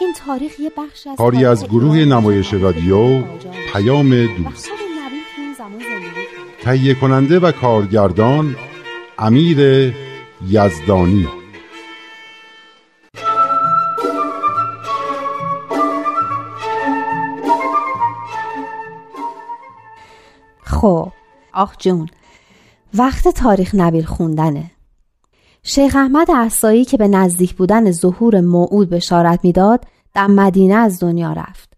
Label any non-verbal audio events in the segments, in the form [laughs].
این تاریخ یه بخش از کاری از گروه نمایش رادیو پیام دوست. تهیه کننده و کارگردان امیر یزدانی. خب آخ جون وقت تاریخ نبیل خوندنه. شیخ احمد احسایی که به نزدیک بودن ظهور موعود بشارت می‌داد در مدینه از دنیا رفت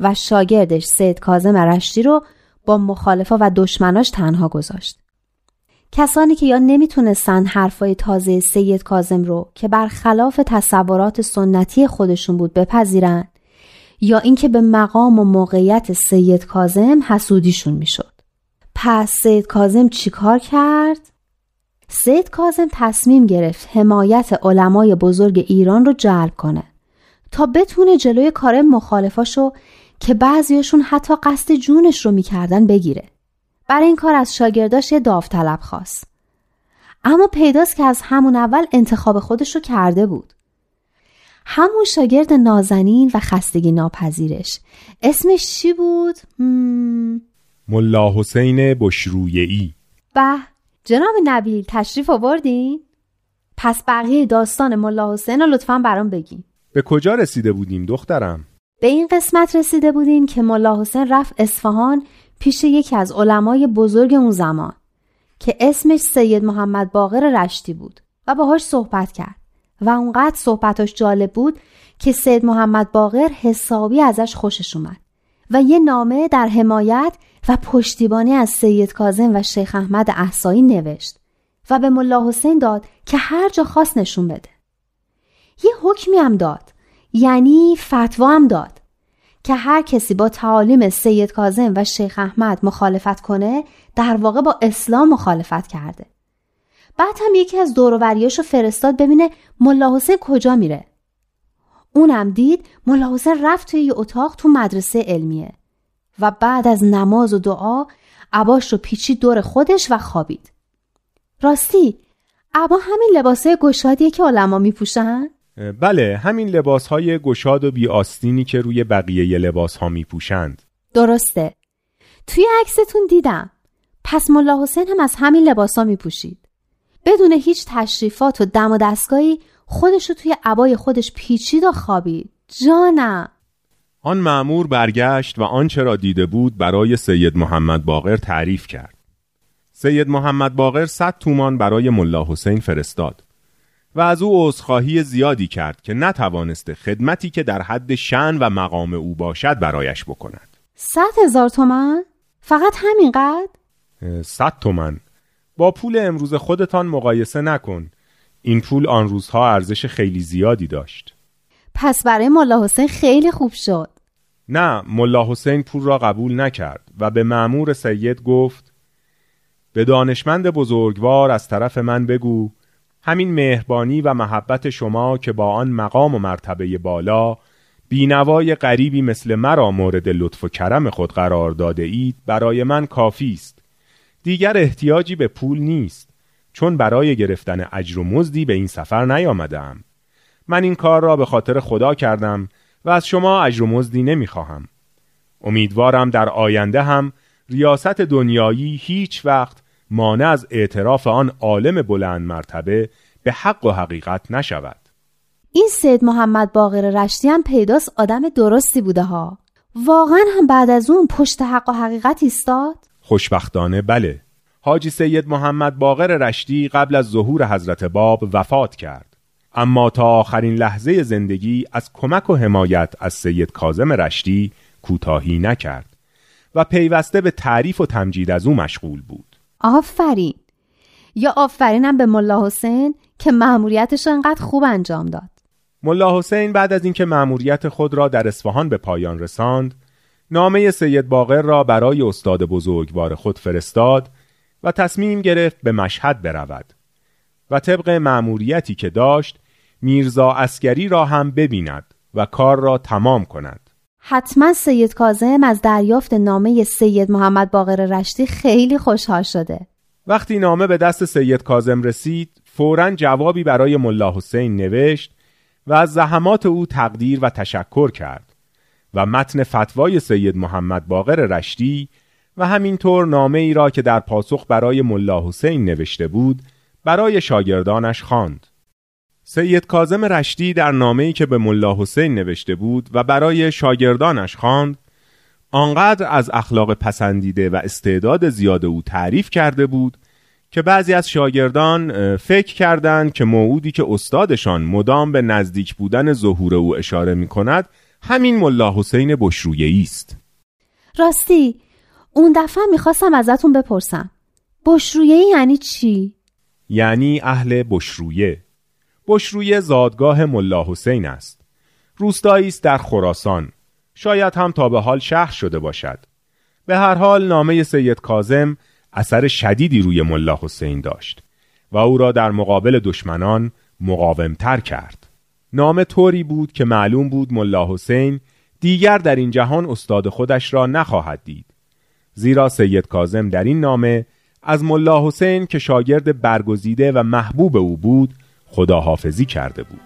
و شاگردش سید کازم رشتی رو با مخالفا و دشمناش تنها گذاشت. کسانی که یا نمی‌تونستن حرفای تازه سید کازم رو که برخلاف تصورات سنتی خودشون بود بپذیرن یا اینکه به مقام و موقعیت سید کازم حسودیشون می‌شد. پس سید کازم چیکار کرد؟ سید کازم تصمیم گرفت حمایت علمای بزرگ ایران رو جلب کنه تا بتونه جلوی کار مخالفاشو که بعضیاشون حتی قصد جونش رو می‌کردن بگیره. برای این کار از شاگرداش یه داوطلب خواست. اما پیداست که از همون اول انتخاب خودش رو کرده بود. همون شاگرد نازنین و خستگی ناپذیرش. اسمش چی بود؟ ملا حسین بشرویعی به جناب نبیل تشریف آوردین؟ پس بقیه داستان ملا حسین رو لطفا برام بگین. به کجا رسیده بودیم دخترم؟ به این قسمت رسیده بودیم که ملا حسین رفت اصفهان پیش یکی از علمای بزرگ اون زمان که اسمش سید محمد باقر رشتی بود و باهاش صحبت کرد و اونقدر صحبتاش جالب بود که سید محمد باقر حسابی ازش خوشش اومد و یه نامه در حمایت و پشتیبانی از سید کازم و شیخ احمد احسایی نوشت و به ملا حسین داد که هر جا خواست نشون بده. یه حکمی هم داد یعنی فتوا هم داد که هر کسی با تعالیم سید کازم و شیخ احمد مخالفت کنه در واقع با اسلام مخالفت کرده. بعد هم یکی از دوروبریاشو فرستاد ببینه ملا حسین کجا میره. اونم دید ملا حسین رفت توی یه اتاق تو مدرسه علمیه و بعد از نماز و دعا عباش رو پیچید دور خودش و خوابید. راستی عبا همین لباسه گشادیه که علما میپوشن؟ بله همین لباس های گشاد و بی آستینی که روی بقیه لباس ها می پوشند درسته توی عکستون دیدم پس ملا حسین هم از همین لباس ها می پوشید بدون هیچ تشریفات و دم و دستگاهی خودش رو توی عبای خودش پیچید و خوابید. جانم. آن معمور برگشت و آنچه را دیده بود برای سید محمد باقر تعریف کرد. سید محمد باقر صد تومان برای ملا حسین فرستاد و از او عذرخواهی زیادی کرد که نتوانسته خدمتی که در حد شن و مقام او باشد برایش بکند. صد هزار تومن؟ فقط همینقدر؟ صد تومن با پول امروز خودتان مقایسه نکن. این پول آن روزها ارزش خیلی زیادی داشت. پس برای ملا حسین خیلی خوب شد. نه ملا حسین پول را قبول نکرد و به معمور سید گفت به دانشمند بزرگوار از طرف من بگو همین مهربانی و محبت شما که با آن مقام و مرتبه بالا بینوای غریبی مثل مرا مورد لطف و کرم خود قرار داده اید برای من کافی است. دیگر احتیاجی به پول نیست. چون برای گرفتن اجر و مزدی به این سفر نیامدم من این کار را به خاطر خدا کردم و از شما اجر و مزدی نمی‌خواهم. امیدوارم در آینده هم ریاست دنیایی هیچ وقت مانع از اعتراف آن عالم بلند مرتبه به حق و حقیقت نشود. این سید محمد باقر رشتی هم پیداست آدم درستی بوده ها. واقعا هم بعد از اون پشت حق و حقیقت ایستاد؟ خوشبختانه بله. حاجی سید محمد باقر رشتی قبل از ظهور حضرت باب وفات کرد. اما تا آخرین لحظه زندگی از کمک و حمایت از سید کازم رشتی کوتاهی نکرد و پیوسته به تعریف و تمجید از او مشغول بود. آفرین! یا آفرینم به ملا حسین که مأموریتش انقدر خوب انجام داد. ملا حسین بعد از اینکه مأموریت خود را در اصفهان به پایان رساند نامه سید باقر را برای استاد بزرگوار خود فرستاد و تصمیم گرفت به مشهد برود و طبق مأموریتی که داشت میرزا اسکری را هم ببیند و کار را تمام کند. حتما سید کازم از دریافت نامه سید محمد باقر رشتی خیلی خوشحال شده. وقتی نامه به دست سید کازم رسید فورا جوابی برای ملا حسین نوشت و از زحمات او تقدیر و تشکر کرد و متن فتوای سید محمد باقر رشتی و همینطور نامه ای را که در پاسخ برای ملا حسین نوشته بود برای شاگردانش خواند. سید کازم رشتی در نامه‌ای که به ملا حسین نوشته بود و برای شاگردانش خواند آنقدر از اخلاق پسندیده و استعداد زیاد او تعریف کرده بود که بعضی از شاگردان فکر کردند که موعودی که استادشان مدام به نزدیک بودن ظهور او اشاره می کند همین ملا حسین بشرویه است. راستی اون دفعه می‌خواستم ازتون بپرسم. بشرویه یعنی چی؟ یعنی اهل بشرویه. بشرویه زادگاه ملا حسین است. روستایی است در خراسان. شاید هم تا به حال شهر شده باشد. به هر حال نامه سید کازم اثر شدیدی روی ملا حسین داشت و او را در مقابل دشمنان مقاومتر کرد. نامه طوری بود که معلوم بود ملا حسین دیگر در این جهان استاد خودش را نخواهد دید. زیرا سید کازم در این نامه از ملا حسین که شاگرد برگزیده و محبوب او بود خداحافظی کرده بود.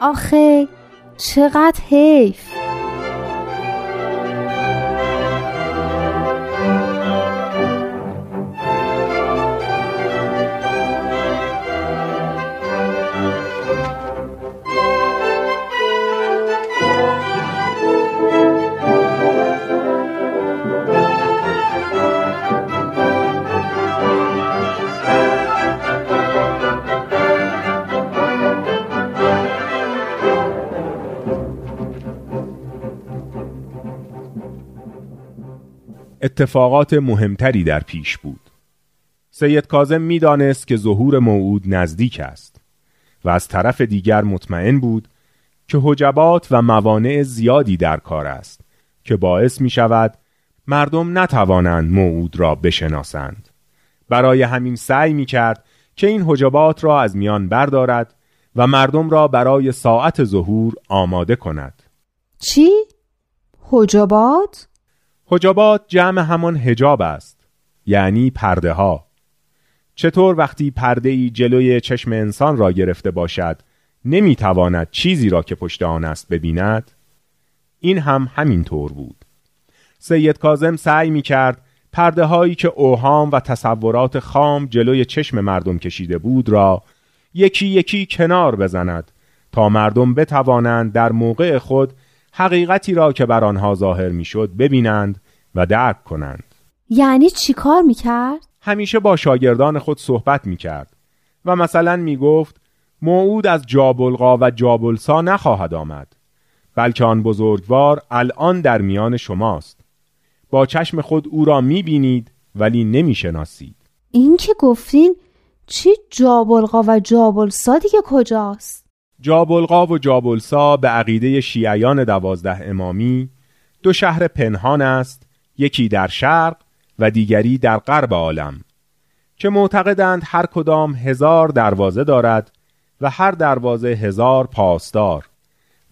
آخه چقدر حیف! اتفاقات مهمتری در پیش بود سید کازم می‌دانست که ظهور موعود نزدیک است و از طرف دیگر مطمئن بود که حجبات و موانع زیادی در کار است که باعث می شود مردم نتوانند موعود را بشناسند برای همین سعی می کرد که این حجبات را از میان بردارد و مردم را برای ساعت ظهور آماده کند چی؟ حجبات؟ حجابات جمع همان هجاب است یعنی پرده ها چطور وقتی پرده ای جلوی چشم انسان را گرفته باشد نمی‌تواند چیزی را که پشت آن است ببیند؟ این هم همین طور بود. سید کازم سعی می کرد پرده هایی که اوهام و تصورات خام جلوی چشم مردم کشیده بود را یکی یکی کنار بزند تا مردم بتوانند در موقع خود حقیقتی را که بر آنها ظاهر می‌شد ببینند و درک کنند یعنی چی کار می‌کرد؟ همیشه با شاگردان خود صحبت می‌کرد و مثلا می‌گفت موعود از جابلغا و جابلسا نخواهد آمد بلکه آن بزرگوار الان در میان شماست با چشم خود او را می‌بینید ولی نمی‌شناسید این که گفتین چی جابلغا و جابلسا دیگه کجاست؟ جابلقا و جابلسا به عقیده شیعیان دوازده امامی دو شهر پنهان است یکی در شرق و دیگری در غرب عالم که معتقدند هر کدام هزار دروازه دارد و هر دروازه هزار پاسدار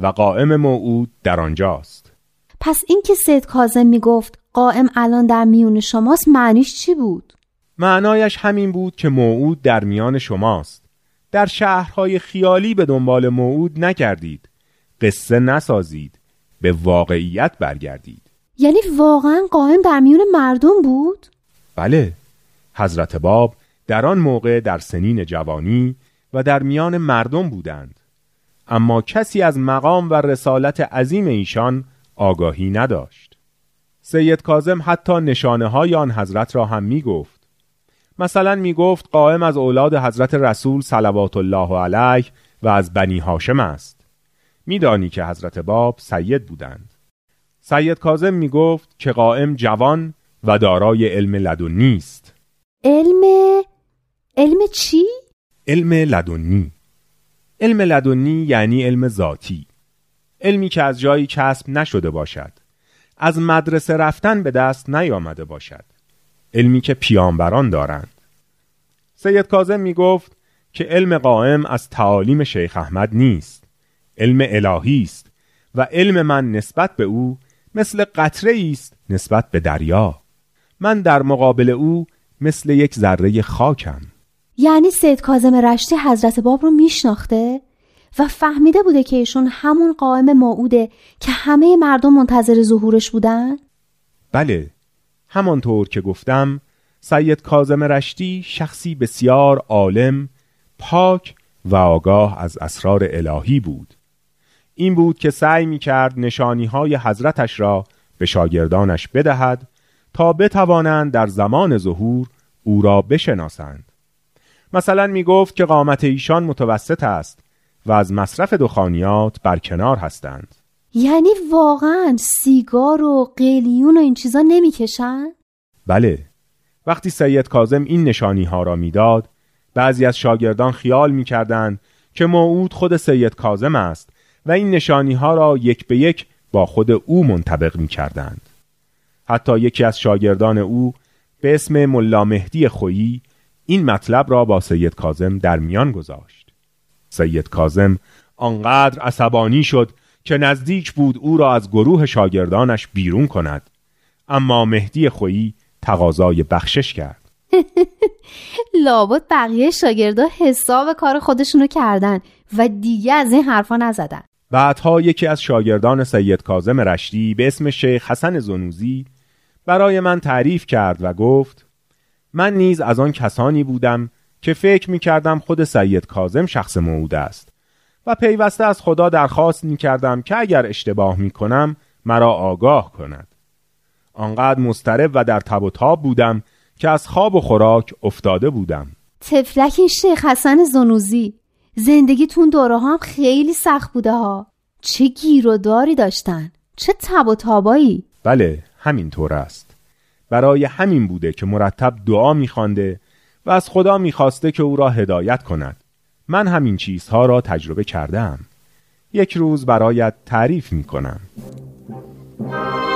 و قائم موعود در آنجاست پس اینکه سید کازم می‌گفت قائم الان در میون شماست معنیش چی بود؟ معنایش همین بود که موعود در میان شماست در شهرهای خیالی به دنبال موعود نکردید. قصه نسازید. به واقعیت برگردید. یعنی واقعا قائم در میون مردم بود؟ بله. حضرت باب در آن موقع در سنین جوانی و در میان مردم بودند. اما کسی از مقام و رسالت عظیم ایشان آگاهی نداشت. سید کازم حتی نشانه های آن حضرت را هم می گفت مثلا می گفت قائم از اولاد حضرت رسول صلوات الله علیه و از بنی هاشم است. میدانی که حضرت باب سید بودند. سید کازم می گفت که قائم جوان و دارای علم لدنی است. علم علم چی؟ علم لدنی. علم لدنی یعنی علم ذاتی. علمی که از جایی کسب نشده باشد. از مدرسه رفتن به دست نیامده باشد. علمی که پیامبران دارند. سید کازم می گفت که علم قائم از تعالیم شیخ احمد نیست. علم الهی است و علم من نسبت به او مثل قطره است نسبت به دریا. من در مقابل او مثل یک ذره خاکم. یعنی سید کازم رشتی حضرت باب رو میشناخته و فهمیده بوده که ایشون همون قائم موعوده که همه مردم منتظر ظهورش بودن؟ بله همانطور که گفتم سید کازم رشتی شخصی بسیار عالم پاک و آگاه از اسرار الهی بود. این بود که سعی می کرد نشانی های حضرتش را به شاگردانش بدهد تا بتوانند در زمان ظهور او را بشناسند. مثلا می گفت که قامت ایشان متوسط است و از مصرف دخانیات برکنار هستند. یعنی واقعا سیگار و قلیون و این چیزا نمی‌کشن؟ بله وقتی سید کازم این نشانی ها را می‌داد بعضی از شاگردان خیال می‌کردند که موعود خود سید کازم است و این نشانی ها را یک به یک با خود او منطبق می کردند. حتی یکی از شاگردان او به اسم ملا مهدی خویی این مطلب را با سید کازم در میان گذاشت. سید کازم آنقدر عصبانی شد که نزدیک بود او را از گروه شاگردانش بیرون کند. اما مهدی خویی تقاضای بخشش کرد. [laughs] لابد بقیه شاگردا حساب کار خودشونو کردن و دیگه از این حرفا نزدن. بعدها یکی از شاگردان سید کازم رشتی به اسم شیخ حسن زنوزی برای من تعریف کرد و گفت من نیز از آن کسانی بودم که فکر می کردم خود سید کازم شخص موعود است. و پیوسته از خدا درخواست می کردم که اگر اشتباه می کنم مرا آگاه کند. آنقدر مسترب و در تب و تاب بودم که از خواب و خوراک افتاده بودم. تفلک این شیخ حسن زنوزی زندگیتون دوره هم خیلی سخت بوده ها. چه گیر و داری داشتن؟ چه تب و تابایی؟ بله همینطور است. برای همین بوده که مرتب دعا میخوانده و از خدا می‌خواسته که او را هدایت کند. من همین چیزها را تجربه کردم. یک روز برایت تعریف می‌کنم. به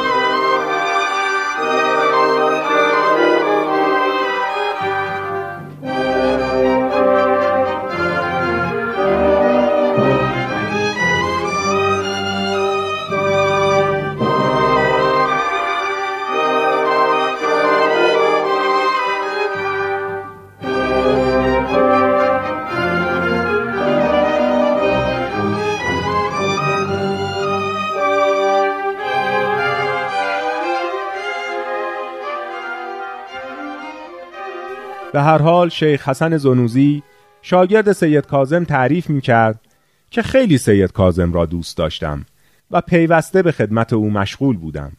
هر حال شیخ حسن زنوزی شاگرد سید کازم تعریف می کرد که خیلی سید کازم را دوست داشتم و پیوسته به خدمت او مشغول بودم.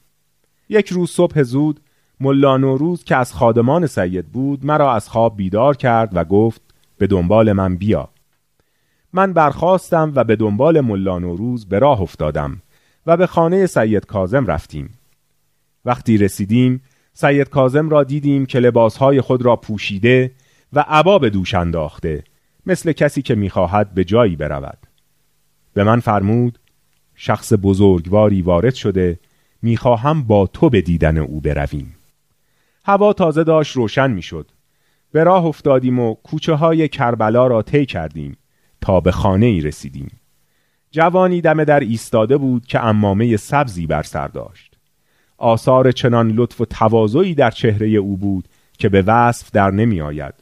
یک روز صبح زود ملا نوروز که از خادمان سید بود مرا از خواب بیدار کرد و گفت به دنبال من بیا. من برخواستم و به دنبال ملا نوروز به راه افتادم و به خانه سید کازم رفتیم. وقتی رسیدیم سید کازم را دیدیم که لباسهای خود را پوشیده و عبا به دوش انداخته مثل کسی که می‌خواهد به جایی برود. به من فرمود شخص بزرگواری وارد شده می‌خواهم با تو به دیدن او برویم. هوا تازه داشت روشن می‌شد. به راه افتادیم و کوچه های کربلا را طی کردیم تا به خانه ای رسیدیم. جوانی دم در ایستاده بود که امامه سبزی بر سر داشت. آثار چنان لطف و تواضعی در چهره او بود که به وصف در نمی آید.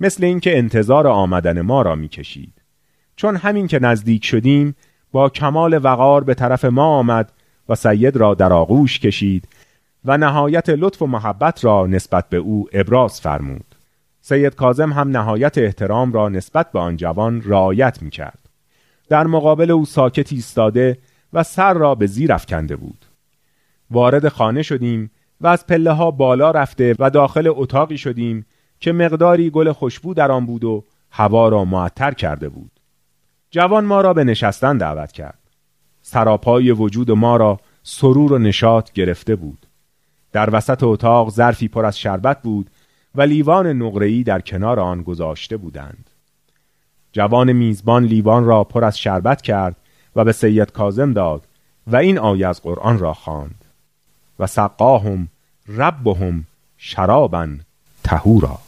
مثل اینکه انتظار آمدن ما را می کشید. چون همین که نزدیک شدیم با کمال وقار به طرف ما آمد و سید را در آغوش کشید و نهایت لطف و محبت را نسبت به او ابراز فرمود. سید کازم هم نهایت احترام را نسبت به آن جوان رعایت می کرد. در مقابل او ساکت ایستاده و سر را به زیر افکنده بود. وارد خانه شدیم و از پله ها بالا رفته و داخل اتاقی شدیم که مقداری گل خوشبو در آن بود و هوا را معطر کرده بود. جوان ما را به نشستن دعوت کرد. سراپای وجود ما را سرور و نشاط گرفته بود. در وسط اتاق ظرفی پر از شربت بود و لیوان نقره‌ای در کنار آن گذاشته بودند. جوان میزبان لیوان را پر از شربت کرد و به سید کازم داد و این آیه از قرآن را خواند. و سقاهم ربهم شرابا تهورا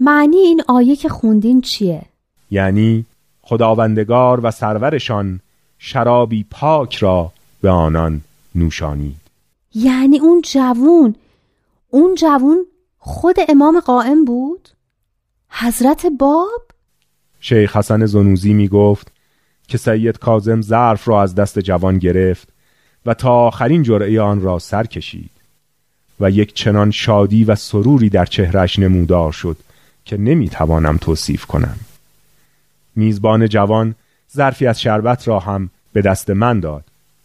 معنی این آیه که خوندین چیه؟ یعنی خداوندگار و سرورشان شرابی پاک را به آنان نوشانید یعنی اون جوون اون جوون خود امام قائم بود؟ حضرت باب؟ شیخ حسن زنوزی می گفت که سید کازم ظرف را از دست جوان گرفت و تا آخرین جرعه آن را سر کشید و یک چنان شادی و سروری در چهرش نمودار شد که نمی توانم توصیف کنم. میزبان جوان ظرفی از شربت را هم به دست من داد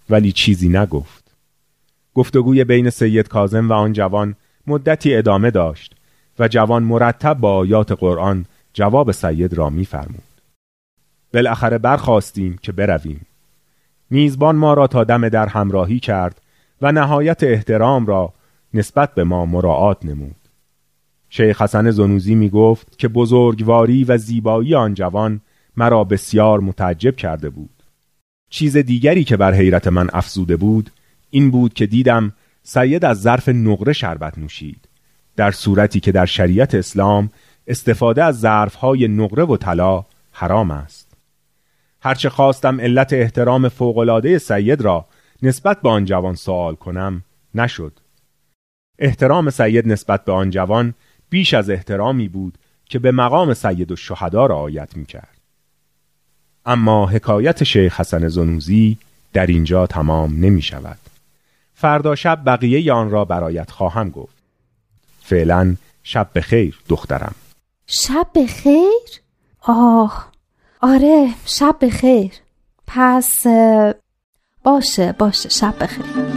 ولی چیزی نگفت. گفتگوی بین سید کازم و آن جوان مدتی ادامه داشت و جوان مرتب با آیات قرآن جواب سید را میفرمود. بالاخره برخواستیم که برویم. میزبان ما را تا دم در همراهی کرد و نهایت احترام را نسبت به ما مراعات نمود. شیخ حسن زنوزی می گفت که بزرگواری و زیبایی آن جوان مرا بسیار متعجب کرده بود. چیز دیگری که بر حیرت من افزوده بود این بود که دیدم سید از ظرف نقره شربت نوشید. در صورتی که در شریعت اسلام استفاده از ظرفهای نقره و طلا حرام است. هرچه خواستم علت احترام فوقالعاده سید را نسبت به آن جوان سوال کنم نشد احترام سید نسبت به آن جوان بیش از احترامی بود که به مقام سید و شهدا رعایت می کرد. اما حکایت شیخ حسن زنوزی در اینجا تمام نمی شود. فردا شب بقیه آن را برایت خواهم گفت. فعلا شب به خیر دخترم. شب به خیر؟ آه آره شب به خیر. پس باشه باشه شب بخیر